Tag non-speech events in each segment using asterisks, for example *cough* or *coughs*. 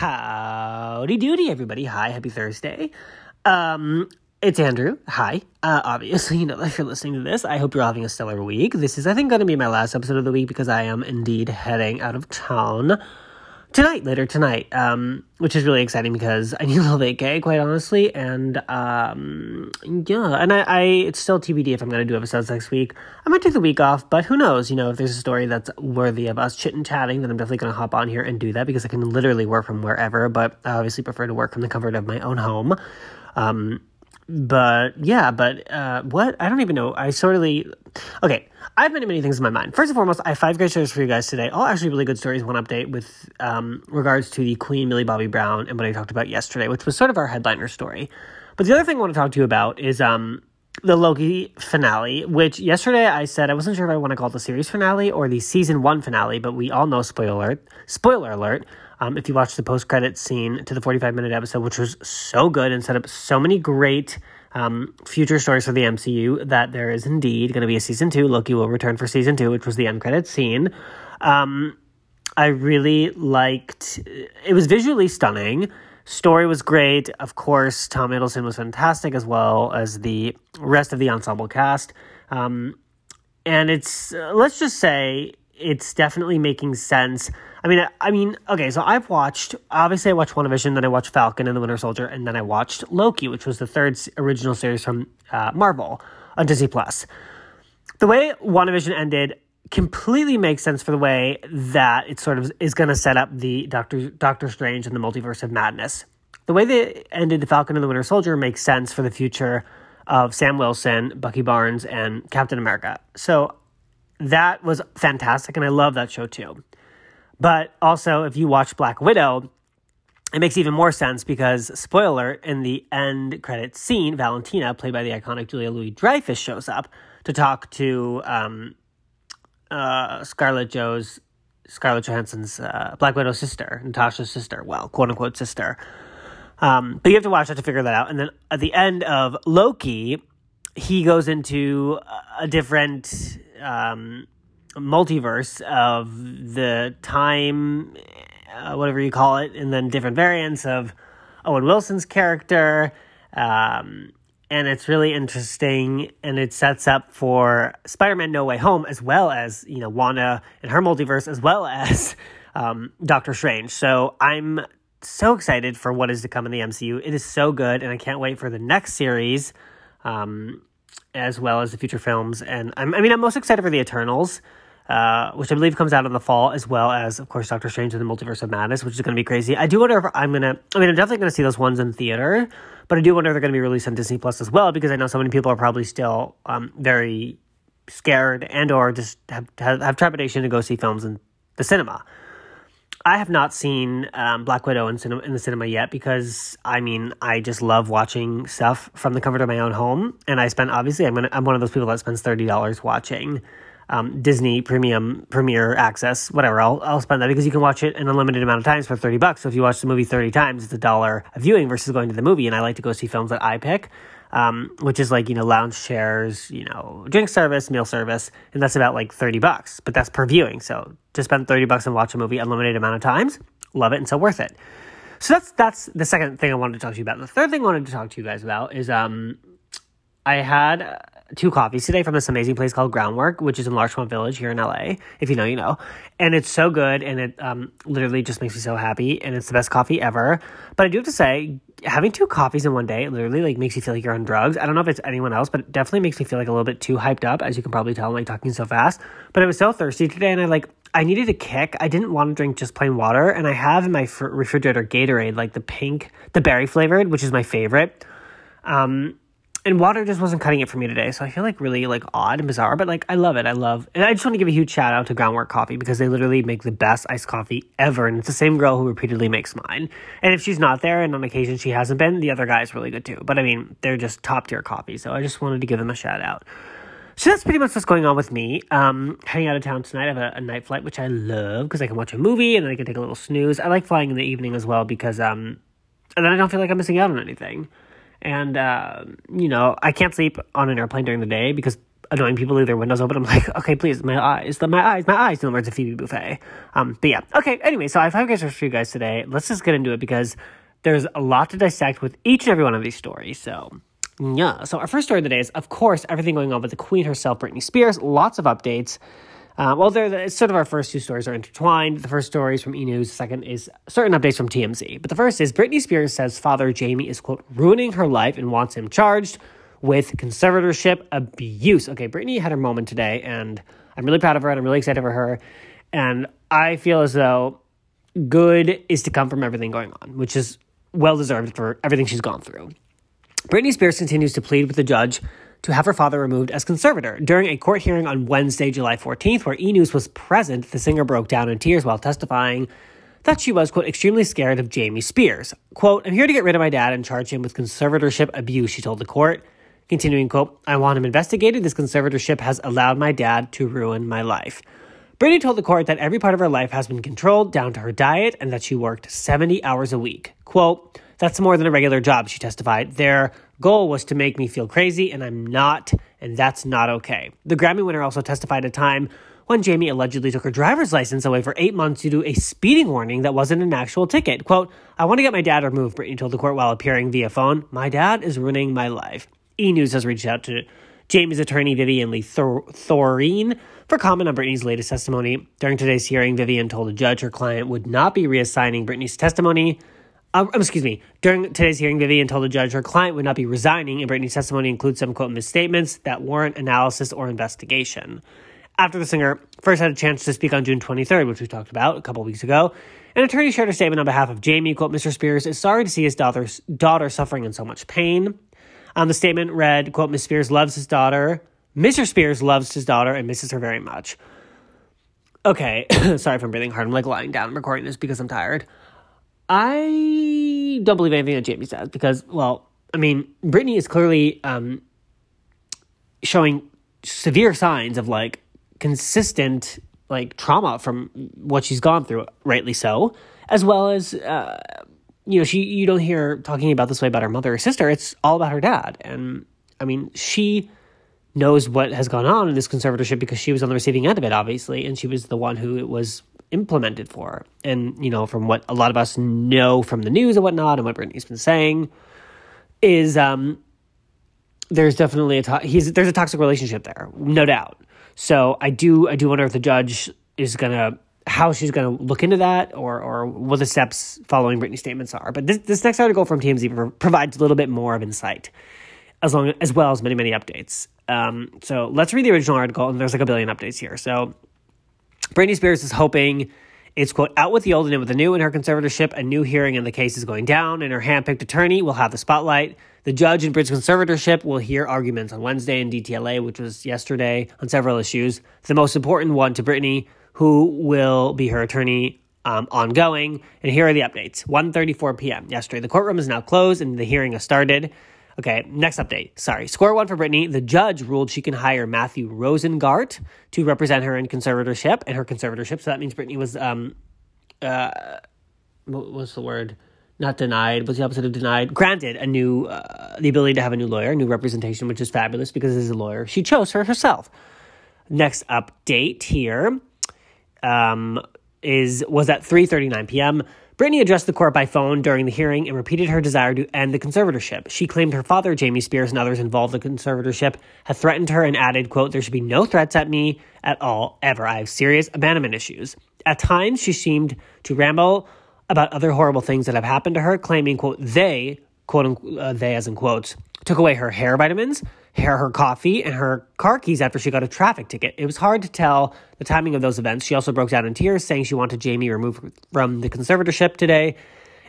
Howdy doody, everybody. Hi, happy Thursday. Um, it's Andrew. Hi. Uh, obviously, *laughs* you know, if you're listening to this, I hope you're having a stellar week. This is, I think, going to be my last episode of the week because I am indeed heading out of town tonight, later tonight, um, which is really exciting because I need *laughs* a little vacay, quite honestly. And um, yeah, and I, I, it's still TBD if I'm to do episodes next week. I might take the week off, but who knows? You know, if there's a story that's worthy of us chit and chatting, then I'm definitely to hop on here and do that because I can literally work from wherever, but I obviously prefer to work from the comfort of my own home. Um, but yeah, but uh, what? I don't even know. I sort of. Okay, I have many, many things in my mind. First and foremost, I have five great stories for you guys today. All actually really good stories. One update with um, regards to the Queen Millie Bobby Brown and what I talked about yesterday, which was sort of our headliner story. But the other thing I want to talk to you about is um, the Loki finale, which yesterday I said I wasn't sure if I want to call it the series finale or the season one finale, but we all know, spoiler alert, spoiler alert, um, if you watch the post credit scene to the 45 minute episode, which was so good and set up so many great um, future stories for the MCU, that there is indeed going to be a season two. Loki will return for season two, which was the end credit scene. Um, I really liked it, was visually stunning. Story was great. Of course, Tom Hiddleston was fantastic as well as the rest of the ensemble cast. Um, and it's, let's just say, it's definitely making sense I mean, I mean, okay, so I've watched, obviously, I watched WandaVision, then I watched Falcon and the Winter Soldier, and then I watched Loki, which was the third original series from uh, Marvel on Disney Plus. The way WandaVision ended completely makes sense for the way that it sort of is going to set up the Doctor Doctor Strange and the Multiverse of Madness. The way they ended the Falcon and the Winter Soldier makes sense for the future of Sam Wilson, Bucky Barnes, and Captain America. So that was fantastic, and I love that show too. But also, if you watch Black Widow, it makes even more sense because, spoiler, in the end credit scene, Valentina, played by the iconic Julia Louis Dreyfus, shows up to talk to um, uh, Scarlett Joe's Scarlett Johansson's uh, Black Widow sister, Natasha's sister, well, quote unquote sister. Um, but you have to watch that to figure that out. And then at the end of Loki, he goes into a different um, multiverse of the time, uh, whatever you call it, and then different variants of Owen Wilson's character. Um, and it's really interesting and it sets up for Spider-Man No Way Home as well as, you know, Wanda and her multiverse as well as *laughs* um, Doctor Strange. So I'm so excited for what is to come in the MCU. It is so good and I can't wait for the next series um, as well as the future films. And I'm, I mean, I'm most excited for the Eternals. Uh, which I believe comes out in the fall, as well as, of course, Doctor Strange and the Multiverse of Madness, which is going to be crazy. I do wonder if I'm going to, I mean, I'm definitely going to see those ones in theater, but I do wonder if they're going to be released on Disney Plus as well, because I know so many people are probably still um, very scared and or just have, have, have trepidation to go see films in the cinema. I have not seen um, Black Widow in, cinema, in the cinema yet because I mean I just love watching stuff from the comfort of my own home, and I spent obviously I'm gonna, I'm one of those people that spends thirty dollars watching um, Disney Premium Premier Access, whatever. I'll I'll spend that because you can watch it an unlimited amount of times for thirty bucks. So if you watch the movie thirty times, it's a dollar a viewing versus going to the movie. And I like to go see films that I pick. Um, which is like you know lounge chairs, you know drink service, meal service, and that's about like thirty bucks. But that's per viewing. So to spend thirty bucks and watch a movie unlimited amount of times, love it and so worth it. So that's that's the second thing I wanted to talk to you about. The third thing I wanted to talk to you guys about is um, I had two coffees today from this amazing place called Groundwork, which is in Larchmont Village here in LA. If you know, you know. And it's so good, and it um, literally just makes me so happy, and it's the best coffee ever. But I do have to say, having two coffees in one day literally like makes you feel like you're on drugs. I don't know if it's anyone else, but it definitely makes me feel like a little bit too hyped up, as you can probably tell, like talking so fast. But I was so thirsty today, and I like I needed a kick. I didn't want to drink just plain water, and I have in my refrigerator Gatorade, like the pink, the berry flavored, which is my favorite. Um, and water just wasn't cutting it for me today. So I feel like really like odd and bizarre, but like I love it. I love, and I just want to give a huge shout out to Groundwork Coffee because they literally make the best iced coffee ever. And it's the same girl who repeatedly makes mine. And if she's not there, and on occasion she hasn't been, the other guy is really good too. But I mean, they're just top tier coffee. So I just wanted to give them a shout out. So that's pretty much what's going on with me. Um, heading out of town tonight. I have a, a night flight, which I love because I can watch a movie and then I can take a little snooze. I like flying in the evening as well because, um, and then I don't feel like I'm missing out on anything. And, uh, you know, I can't sleep on an airplane during the day because annoying people leave their windows open. I'm like, *laughs* okay, please, my eyes, my eyes, my eyes, in the words of Phoebe Buffay. Um, but yeah, okay, anyway, so I have five questions for you guys today. Let's just get into it because there's a lot to dissect with each and every one of these stories. So, yeah. So, our first story of the day is, of course, everything going on with the Queen herself, Britney Spears. Lots of updates. Uh, well, they're, sort of our first two stories are intertwined. The first story is from E News. The second is certain updates from TMZ. But the first is Britney Spears says father Jamie is, quote, ruining her life and wants him charged with conservatorship abuse. Okay, Britney had her moment today, and I'm really proud of her and I'm really excited for her. And I feel as though good is to come from everything going on, which is well deserved for everything she's gone through. Britney Spears continues to plead with the judge to have her father removed as conservator. During a court hearing on Wednesday, July 14th, where E! News was present, the singer broke down in tears while testifying that she was, quote, extremely scared of Jamie Spears. Quote, I'm here to get rid of my dad and charge him with conservatorship abuse, she told the court. Continuing, quote, I want him investigated. This conservatorship has allowed my dad to ruin my life. Britney told the court that every part of her life has been controlled down to her diet and that she worked 70 hours a week. Quote, that's more than a regular job, she testified. Their goal was to make me feel crazy, and I'm not, and that's not okay. The Grammy winner also testified at a time when Jamie allegedly took her driver's license away for eight months due to a speeding warning that wasn't an actual ticket. Quote, I want to get my dad removed, Britney told the court while appearing via phone. My dad is ruining my life. E News has reached out to Jamie's attorney, Vivian Lee Thor- Thoreen, for comment on Britney's latest testimony. During today's hearing, Vivian told the judge her client would not be reassigning Britney's testimony uh, excuse me. During today's hearing, Vivian told the judge her client would not be resigning, and Britney's testimony includes some quote misstatements that warrant analysis or investigation. After the singer first had a chance to speak on June 23rd, which we talked about a couple weeks ago, an attorney shared a statement on behalf of Jamie. Quote, Mr. Spears is sorry to see his daughter's daughter suffering in so much pain. Um, the statement read, quote, Ms. Spears loves his daughter. Mr. Spears loves his daughter and misses her very much. Okay, *coughs* sorry if I'm breathing hard. I'm like lying down. I'm recording this because I'm tired. I don't believe anything that Jamie says because, well, I mean, Britney is clearly um, showing severe signs of like consistent like trauma from what she's gone through, rightly so, as well as uh, you know she you don't hear talking about this way about her mother or sister. It's all about her dad, and I mean she knows what has gone on in this conservatorship because she was on the receiving end of it, obviously, and she was the one who it was implemented for. And, you know, from what a lot of us know from the news and whatnot and what Britney's been saying, is um, there's definitely a to- he's there's a toxic relationship there, no doubt. So I do I do wonder if the judge is gonna how she's gonna look into that or or what the steps following Britney's statements are. But this this next article from TMZ provides a little bit more of insight, as long as well as many many updates. Um, so let's read the original article, and there's like a billion updates here. So Britney Spears is hoping it's quote out with the old and in with the new in her conservatorship. A new hearing in the case is going down, and her handpicked attorney will have the spotlight. The judge in Britney's conservatorship will hear arguments on Wednesday in DTLA, which was yesterday, on several issues. The most important one to Britney, who will be her attorney um, ongoing. And here are the updates. 1.34 p.m. yesterday. The courtroom is now closed and the hearing has started. Okay, next update. Sorry. Score one for Britney. The judge ruled she can hire Matthew Rosengart to represent her in conservatorship and her conservatorship. So that means Britney was, um, uh, what was the word? Not denied. What's the opposite of denied? Granted a new, uh, the ability to have a new lawyer, new representation, which is fabulous because as a lawyer, she chose her herself. Next update here um, is was at 3:39 p.m. Britney addressed the court by phone during the hearing and repeated her desire to end the conservatorship. She claimed her father, Jamie Spears, and others involved in the conservatorship had threatened her and added, quote, there should be no threats at me at all, ever. I have serious abandonment issues. At times, she seemed to ramble about other horrible things that have happened to her, claiming, quote, they, quote, uh, they as in quotes, took away her hair vitamins, her, her coffee, and her car keys after she got a traffic ticket. It was hard to tell the timing of those events. She also broke down in tears, saying she wanted Jamie removed from the conservatorship today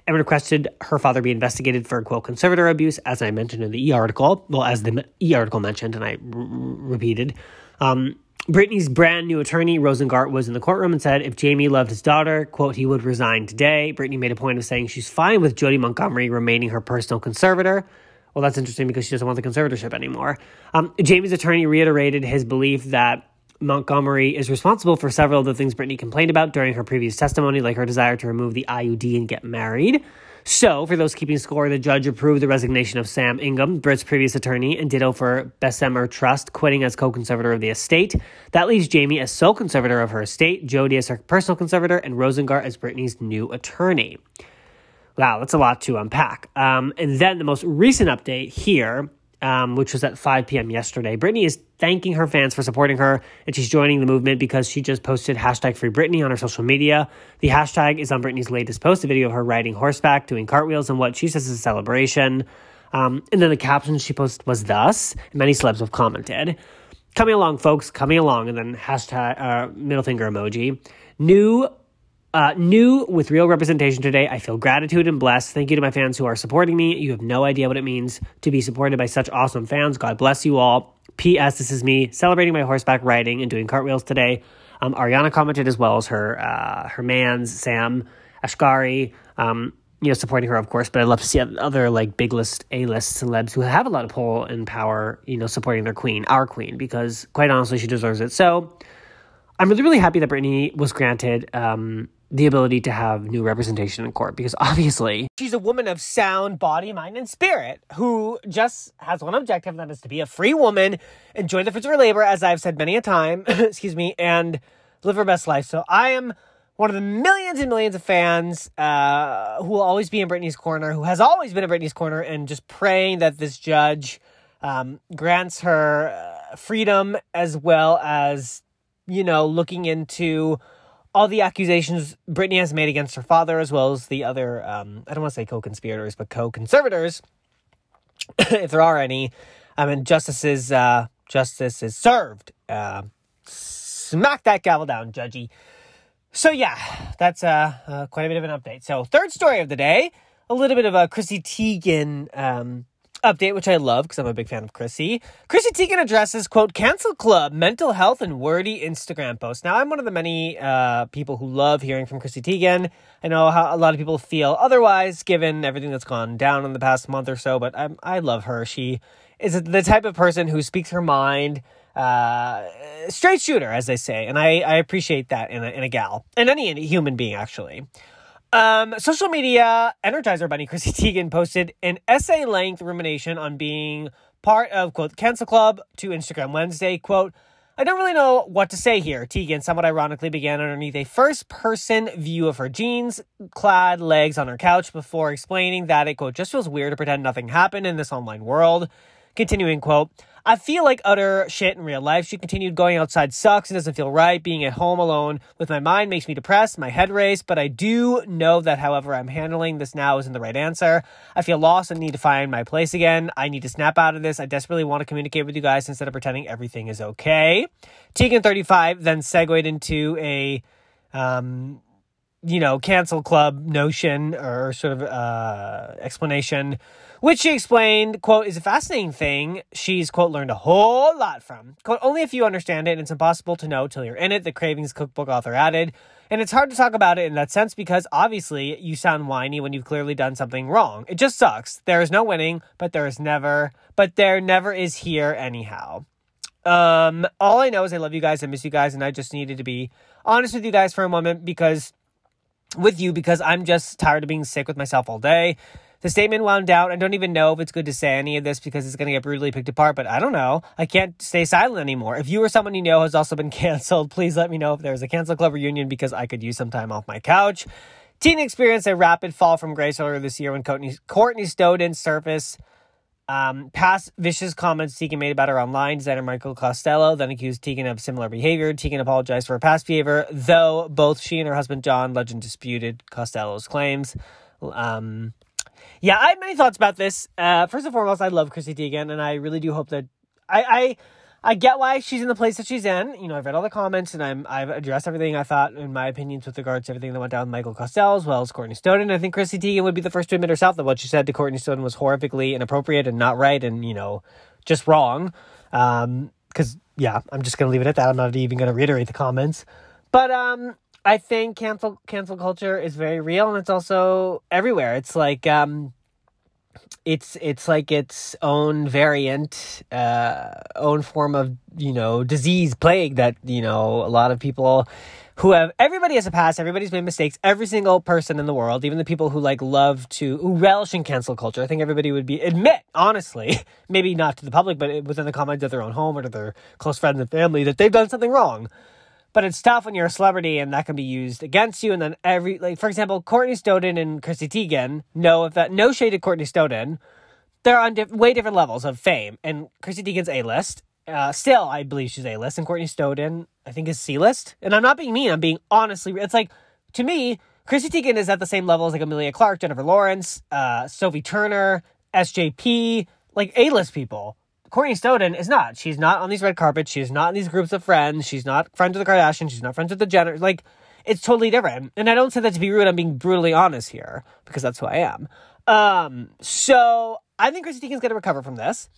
and requested her father be investigated for, quote, conservator abuse, as I mentioned in the E article. Well, as the E article mentioned, and I r- repeated. Um, Britney's brand new attorney, Rosengart, was in the courtroom and said if Jamie loved his daughter, quote, he would resign today. Britney made a point of saying she's fine with Jody Montgomery remaining her personal conservator. Well, that's interesting because she doesn't want the conservatorship anymore. Um, Jamie's attorney reiterated his belief that Montgomery is responsible for several of the things Britney complained about during her previous testimony, like her desire to remove the IUD and get married. So, for those keeping score, the judge approved the resignation of Sam Ingham, Brit's previous attorney, and ditto for Bessemer Trust, quitting as co conservator of the estate. That leaves Jamie as sole conservator of her estate, Jody as her personal conservator, and Rosengart as Britney's new attorney. Wow, that's a lot to unpack. Um, and then the most recent update here um, which was at 5 p.m. yesterday. Britney is thanking her fans for supporting her, and she's joining the movement because she just posted hashtag Free Britney on her social media. The hashtag is on Britney's latest post, a video of her riding horseback, doing cartwheels, and what she says is a celebration. Um, and then the caption she posted was thus, and many celebs have commented. Coming along, folks, coming along, and then hashtag uh, middle finger emoji. New uh, new with real representation today. I feel gratitude and blessed. Thank you to my fans who are supporting me. You have no idea what it means to be supported by such awesome fans. God bless you all. P.S. This is me celebrating my horseback riding and doing cartwheels today. Um, Ariana commented as well as her uh, her man's Sam Asghari. Um, you know, supporting her, of course, but I'd love to see other like big list, A list celebs who have a lot of pull and power, you know, supporting their queen, our queen, because quite honestly, she deserves it. So I'm really, really happy that Britney was granted um, the ability to have new representation in court because *laughs* obviously she's a woman of sound body, mind, and spirit who just has one objective, and that is to be a free woman, enjoy the fruits of her labor, as I've said many a time, *laughs* excuse me, and live her best life. So I am one of the millions and millions of fans uh, who will always be in Britney's corner, who has always been in Britney's corner, and just praying that this judge um, grants her uh, freedom as well as, you know, looking into all the accusations Britney has made against her father, as well as the other, um, I don't want to say co conspirators, but co conservators, *coughs* if there are any. I mean, justice is, uh, justice is served. Uh, smack that gavel down, judgy. So, yeah, that's uh, uh, quite a bit of an update. So, third story of the day a little bit of a Chrissy Teigen um, update, which I love because I'm a big fan of Chrissy. Chrissy Teigen addresses, quote, cancel club, mental health, and wordy Instagram posts. Now, I'm one of the many uh, people who love hearing from Chrissy Teigen. I know how a lot of people feel otherwise, given everything that's gone down in the past month or so, but I'm, I love her. She is the type of person who speaks her mind, uh, straight shooter, as they say, and I, I appreciate that in a, in a gal, and any human being, actually. Um, social media Energizer Bunny Chrissy *laughs* Teigen posted an essay length rumination on being part of, quote, Cancel Club to Instagram Wednesday. Quote, I don't really know what to say here. Teigen somewhat ironically began underneath a first person view of her jeans clad legs on her couch before explaining that it, quote, just feels weird to pretend nothing happened in this online world. Continuing, quote, I feel like utter shit in real life. She continued, going outside sucks and doesn't feel right. Being at home alone with my mind makes me depressed, my head race, but I do know that however I'm handling this now isn't the right answer. I feel lost and need to find my place again. I need to snap out of this. I desperately want to communicate with you guys instead of pretending everything is okay. Teigen35 then segued into a, um, you know, cancel club notion or sort of uh, explanation which she explained, quote, is a fascinating thing she's, quote, learned a whole lot from. Quote, only if you understand it, and it's impossible to know till you're in it, the Cravings Cookbook author added. And it's hard to talk about it in that sense because obviously you sound whiny when you've clearly done something wrong. It just sucks. There is no winning, but there is never, but there never is here anyhow. Um, all I know is I love you guys, I miss you guys, and I just needed to be honest with you guys for a moment because with you because I'm just tired of being sick with myself all day. The statement wound out. I don't even know if it's good to say any of this because it's going to get brutally picked apart, but I don't know. I can't stay silent anymore. If you or someone you know has also been *laughs* canceled, please let me know if there's a cancel club reunion because I could use some time off my couch. Teigen experienced a rapid fall from grace earlier this year when Courtney, Courtney Stodden surfaced um, past vicious comments Teigen made about her online. Designer Michael Costello then accused Teigen of similar behavior. Teigen apologized for her past behavior, though both she and her husband John Legend disputed Costello's claims. Um, yeah, I have many thoughts about this. Uh, first and foremost, I love Chrissy Teigen, and I really do hope that I, I I get why she's in the place that she's in. You know, I've read all the comments and I'm I've addressed everything I thought in my opinions with regards to everything that went down with Michael Costello as well as Courtney Stodden. I think Chrissy Teigen would be the first to admit herself that what she said to Courtney Stodden was horrifically inappropriate and not right and, you know, just wrong. Um, cause yeah, I'm just gonna leave it at that. I'm not even gonna reiterate the comments. But um I think cancel cancel culture is very real and it's also everywhere. It's like um it's it's like its own variant, uh, own form of you know disease, plague that you know a lot of people who have everybody has a past, everybody's made mistakes. Every single person in the world, even the people who like love to who relish in cancel culture, I think everybody would be admit honestly, *laughs* maybe not to the public, but within the confines of their own home or to their close friends and family, that they've done something wrong. But it's tough when you're a celebrity and that can be used against you. And then every, like, for example, Courtney Stodden and Chrissy Teigen know if that, no shade to Courtney Stodden, they're on way different levels of fame. And Chrissy Teigen's A list. Uh, still, I believe she's A list. And Courtney Stodden, I think, is C list. And I'm not being mean, I'm being honestly, it's like, to me, Chrissy Teigen is at the same level as like Emilia Clarke, Jennifer Lawrence, uh, Sophie Turner, SJP, like A list people. Courtney Stodden is not. She's not on these red carpets. She's not in these groups of friends. She's not friends with the Kardashians. She's not friends with the Jenner. Like, it's totally different. And I don't say that to be rude. I'm being brutally honest here because that's who I am. Um, so I think Chrissy Teigen's going to recover from this.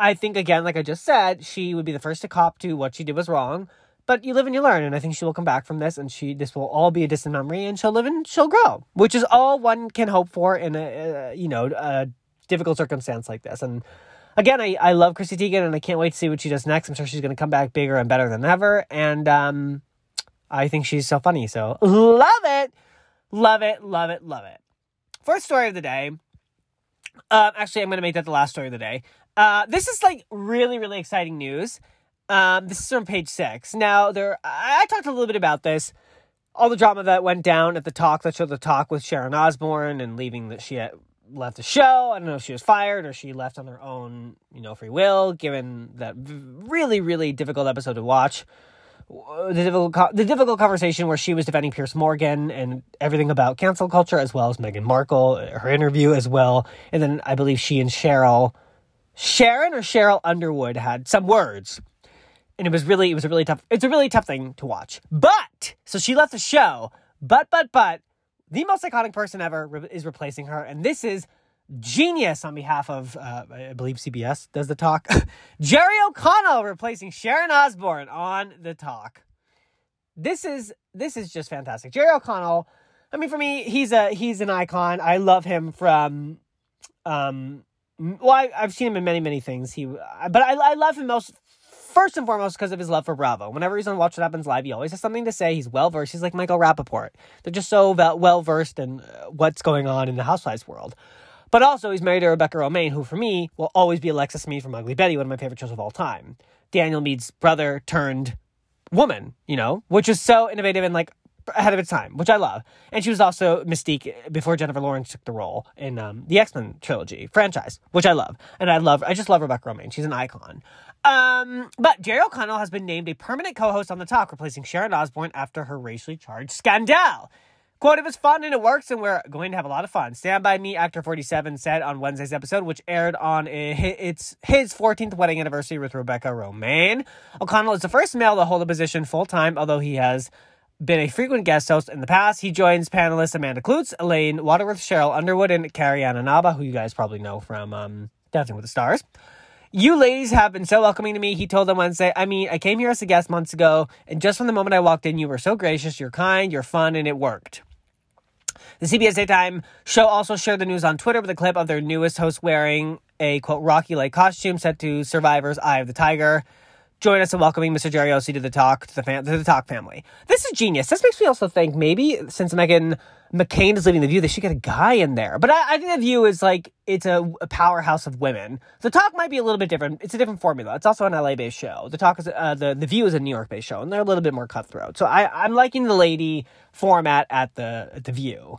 I think, again, like I just said, she would be the first to cop to what she did was wrong. But you live and you learn, and I think she will come back from this, and she this will all be a distant memory, and she'll live and she'll grow, which is all one can hope for in a, a you know a difficult circumstance like this. And again, I, I love Chrissy Teigen and I can't wait to see what she does next. I'm sure she's going to come back bigger and better than ever. And um, I think she's so funny. So love it. Love it. Love it. Love it. First story of the day. Uh, actually, I'm going to make that the last story of the day. Uh, this is like really, really exciting news. Um, this is from page six. Now, there, I, I talked a little bit about this all the drama that went down at the talk that showed the talk with Sharon Osbourne and leaving that she had left the show. I don't know if she was fired or she left on her own, you know, free will, given that really, really difficult episode to watch. The difficult, the difficult conversation where she was defending Piers Morgan and everything about cancel culture, as well as Meghan Markle, uh, her interview as well. And then I believe she and Cheryl, Sharon or Cheryl Underwood had some words. And it was really, it was a really tough, it's a really tough thing to watch. But, so she left the show, but, but, but, the most iconic person ever is replacing her, and this is genius on behalf of, uh, I believe CBS does the talk. *laughs* Jerry O'Connell replacing Sharon Osbourne on the talk. This is this is just fantastic. Jerry O'Connell. I mean, for me, he's a he's an icon. I love him from, um, well, I, have seen him in many many things. He, but I I love him most first and foremost because of his love for Bravo. Whenever he's on Watch What Happens Live, he always has something to say. He's well versed. He's like Michael Rapaport. They're just so well versed in uh, what's going on in the Housewives world. But also, he's married to Rebecca Romijn, who for me will always be Alexis Meade from Ugly Betty, one of my favorite shows of all time. Daniel Meade's brother turned woman, you know, which is so innovative and like ahead of its time, which I love. And she was also Mystique before Jennifer Lawrence took the role in um, the X Men trilogy franchise, which I love. And I love, I just love Rebecca Romijn. She's an icon. Um, but Jerry O'Connell has been named a permanent co-host on the talk, replacing Sharon Osbourne after her racially charged scandal. Quote, it was fun and it works and we're going to have a lot of fun. Stand By Me, Actor 47 said on Wednesday's episode, which aired on a, it's his 14th wedding anniversary with Rebecca Romijn. O'Connell is the first male to hold a position full-time, although he has been a frequent guest host in the past. He joins panelists Amanda Kloots, Elaine Welteroth, Cheryl Underwood, and Carrie Inaba, who you guys probably know from um, Dancing with the Stars. You ladies have been so welcoming to me, he told them Wednesday. I mean, I came here as a guest months ago, and just from the moment I walked in, you were so gracious, you're kind, you're fun, and it worked. The CBS Daytime show also shared the news on Twitter with a clip of their newest host wearing a quote Rocky like costume set to Survivor's Eye of the Tiger. Join us in welcoming Mr. Jerry Osi to the talk to the fam- to the talk family. This is genius. This makes me also think maybe since Meghan McCain is leaving the View, they should get a guy in there. But I, I think the View is like it's a, a, powerhouse of women. The talk might be a little bit different. It's a different formula. It's also an LA based show. The talk is uh, the the View is a New York based show, and they're a little bit more cutthroat. So I I'm liking the lady format at the at the View.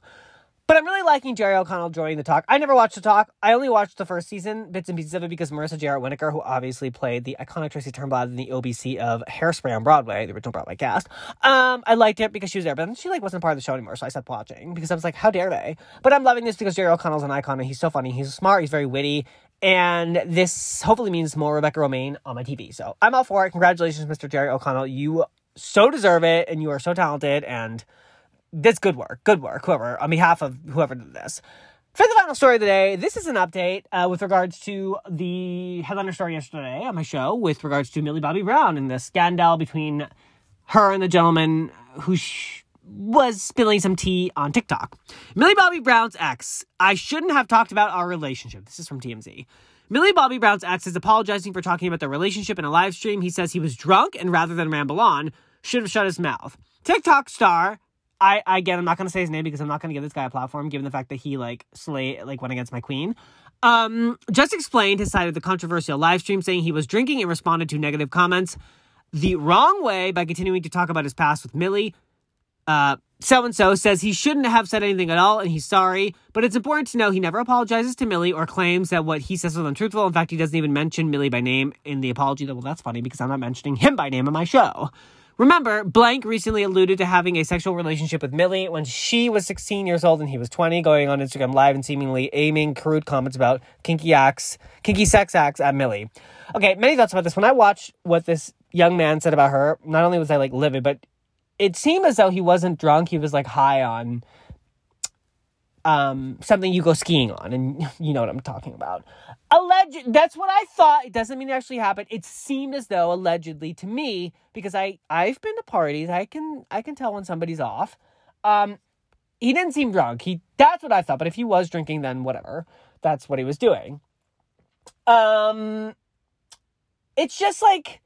But I'm really liking Jerry O'Connell joining the talk. I never watched the talk. I only watched the first season, bits and pieces of it, because Marissa Jaret Winokur, who obviously played the iconic Tracy Turnblad in the OBC of Hairspray on Broadway, the original Broadway cast, um, I liked it because she was there, but then she like wasn't part of the show anymore, so I stopped watching because I was like, how dare they? But I'm loving this because Jerry O'Connell's an icon and he's so funny, he's smart, he's very witty, and this hopefully means more Rebecca Romijn on my TV. So I'm all for it. Congratulations, Mr. Jerry O'Connell. You so deserve it, and you are so talented, and that's good work. Good work, whoever, on behalf of whoever did this. For the final story of the day, this is an update uh, with regards to the headliner story yesterday on my show with regards to Millie Bobby Brown and the scandal between her and the gentleman who sh- was spilling some tea on TikTok. Millie Bobby Brown's ex. I shouldn't have talked about our relationship. This is from TMZ. Millie Bobby Brown's ex is apologizing for talking about their relationship in a live stream. He says he was drunk and rather than ramble on, should have shut his mouth. TikTok star. I, I again, I'm not gonna say his name because I'm not gonna give this guy a platform, given the fact that he like slay like went against my queen. Um, just explained his side of the controversial live stream, saying he was drinking and responded to negative comments the wrong way by continuing to talk about his past with Millie. So and so says he shouldn't have said anything at all and he's sorry, but it's important to know he never apologizes to Millie or claims that what he says is untruthful. In fact, he doesn't even mention Millie by name in the apology. Well, that's funny because I'm not mentioning him by name on my show. Remember, Blank recently alluded to having a sexual relationship with Millie when she was 16 years old and he was 20, going on Instagram Live and seemingly aiming crude comments about kinky acts, kinky sex acts at Millie. Okay, many thoughts about this. When I watched what this young man said about her, not only was I like livid, but it seemed as though he wasn't drunk. He was like high on um something you go skiing on and *laughs* you know what I'm talking about. Alleged that's what I thought. It doesn't mean it actually happened. It seemed as though allegedly to me because I I've been to parties. I can I can tell when somebody's off. Um he didn't seem drunk. He that's what I thought, but if he was drinking then whatever. That's what he was doing. Um it's just like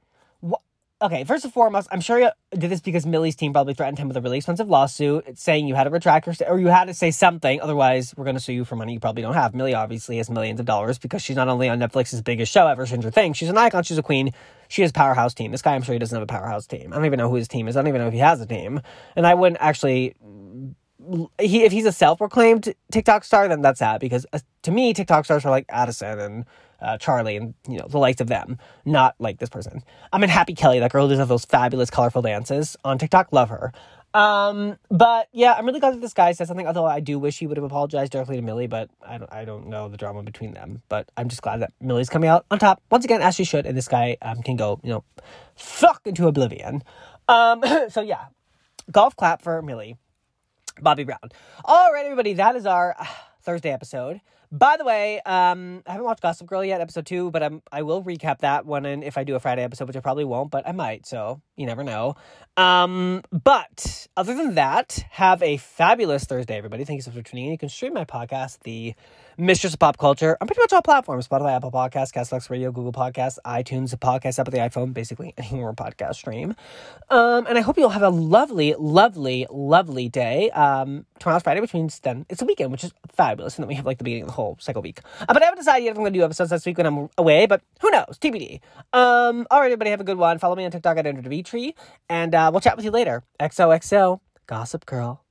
okay, first and foremost, I'm sure you did this because Millie's team probably threatened him with a really expensive lawsuit saying you had to retract or you had to say something. Otherwise, we're going to sue you for money you probably don't have. Millie obviously has millions of dollars because she's not only on Netflix's biggest show ever, Stranger Things, she's an icon, she's a queen. She has powerhouse team. This guy, I'm sure he doesn't have a powerhouse team. I don't even know who his team is. I don't even know if he has a team. And I wouldn't actually he if he's a self-proclaimed TikTok star, then that's sad because uh, to me, TikTok stars are like Addison and uh, Charlie and you know the likes of them, not like this person. I mean, Happy Kelli, that girl who does have those fabulous, colorful dances on TikTok. Love her. Um, but yeah, I'm really glad that this guy said something. Although I do wish he would have apologized directly to Millie, but I don't, I don't know the drama between them. But I'm just glad that Millie's coming out on top once again, as she should, and this guy um, can go, you know, fuck into oblivion. Um, *laughs* so yeah, golf clap for Millie, Bobby Brown. All right, everybody, that is our uh, Thursday episode. By the way, um, I haven't watched Gossip Girl yet, episode two, but I'm I will recap that one and if I do a Friday episode, which I probably won't, but I might, so you never know. Um, but other than that, have a fabulous Thursday, everybody. Thank you so much for tuning in. You can stream my podcast, the Mistress of Pop Culture, on pretty much all platforms: Spotify, Apple Podcasts, Castbox Radio, Google Podcasts, iTunes, the podcast app of the iPhone, basically *laughs* anywhere podcast stream. Um, and I hope you'll have a lovely, lovely, lovely day. Um, tomorrow's Friday, which means then it's a weekend, which is fabulous, and then we have like the beginning of the whole cycle week. Uh, but I haven't decided yet if I'm going to do episodes this week when I'm away, but who knows? TBD. Um, all right, everybody, have a good one. Follow me on TikTok at Andrew Dimitri, and uh, we'll chat with you later. XOXO, Gossip Girl.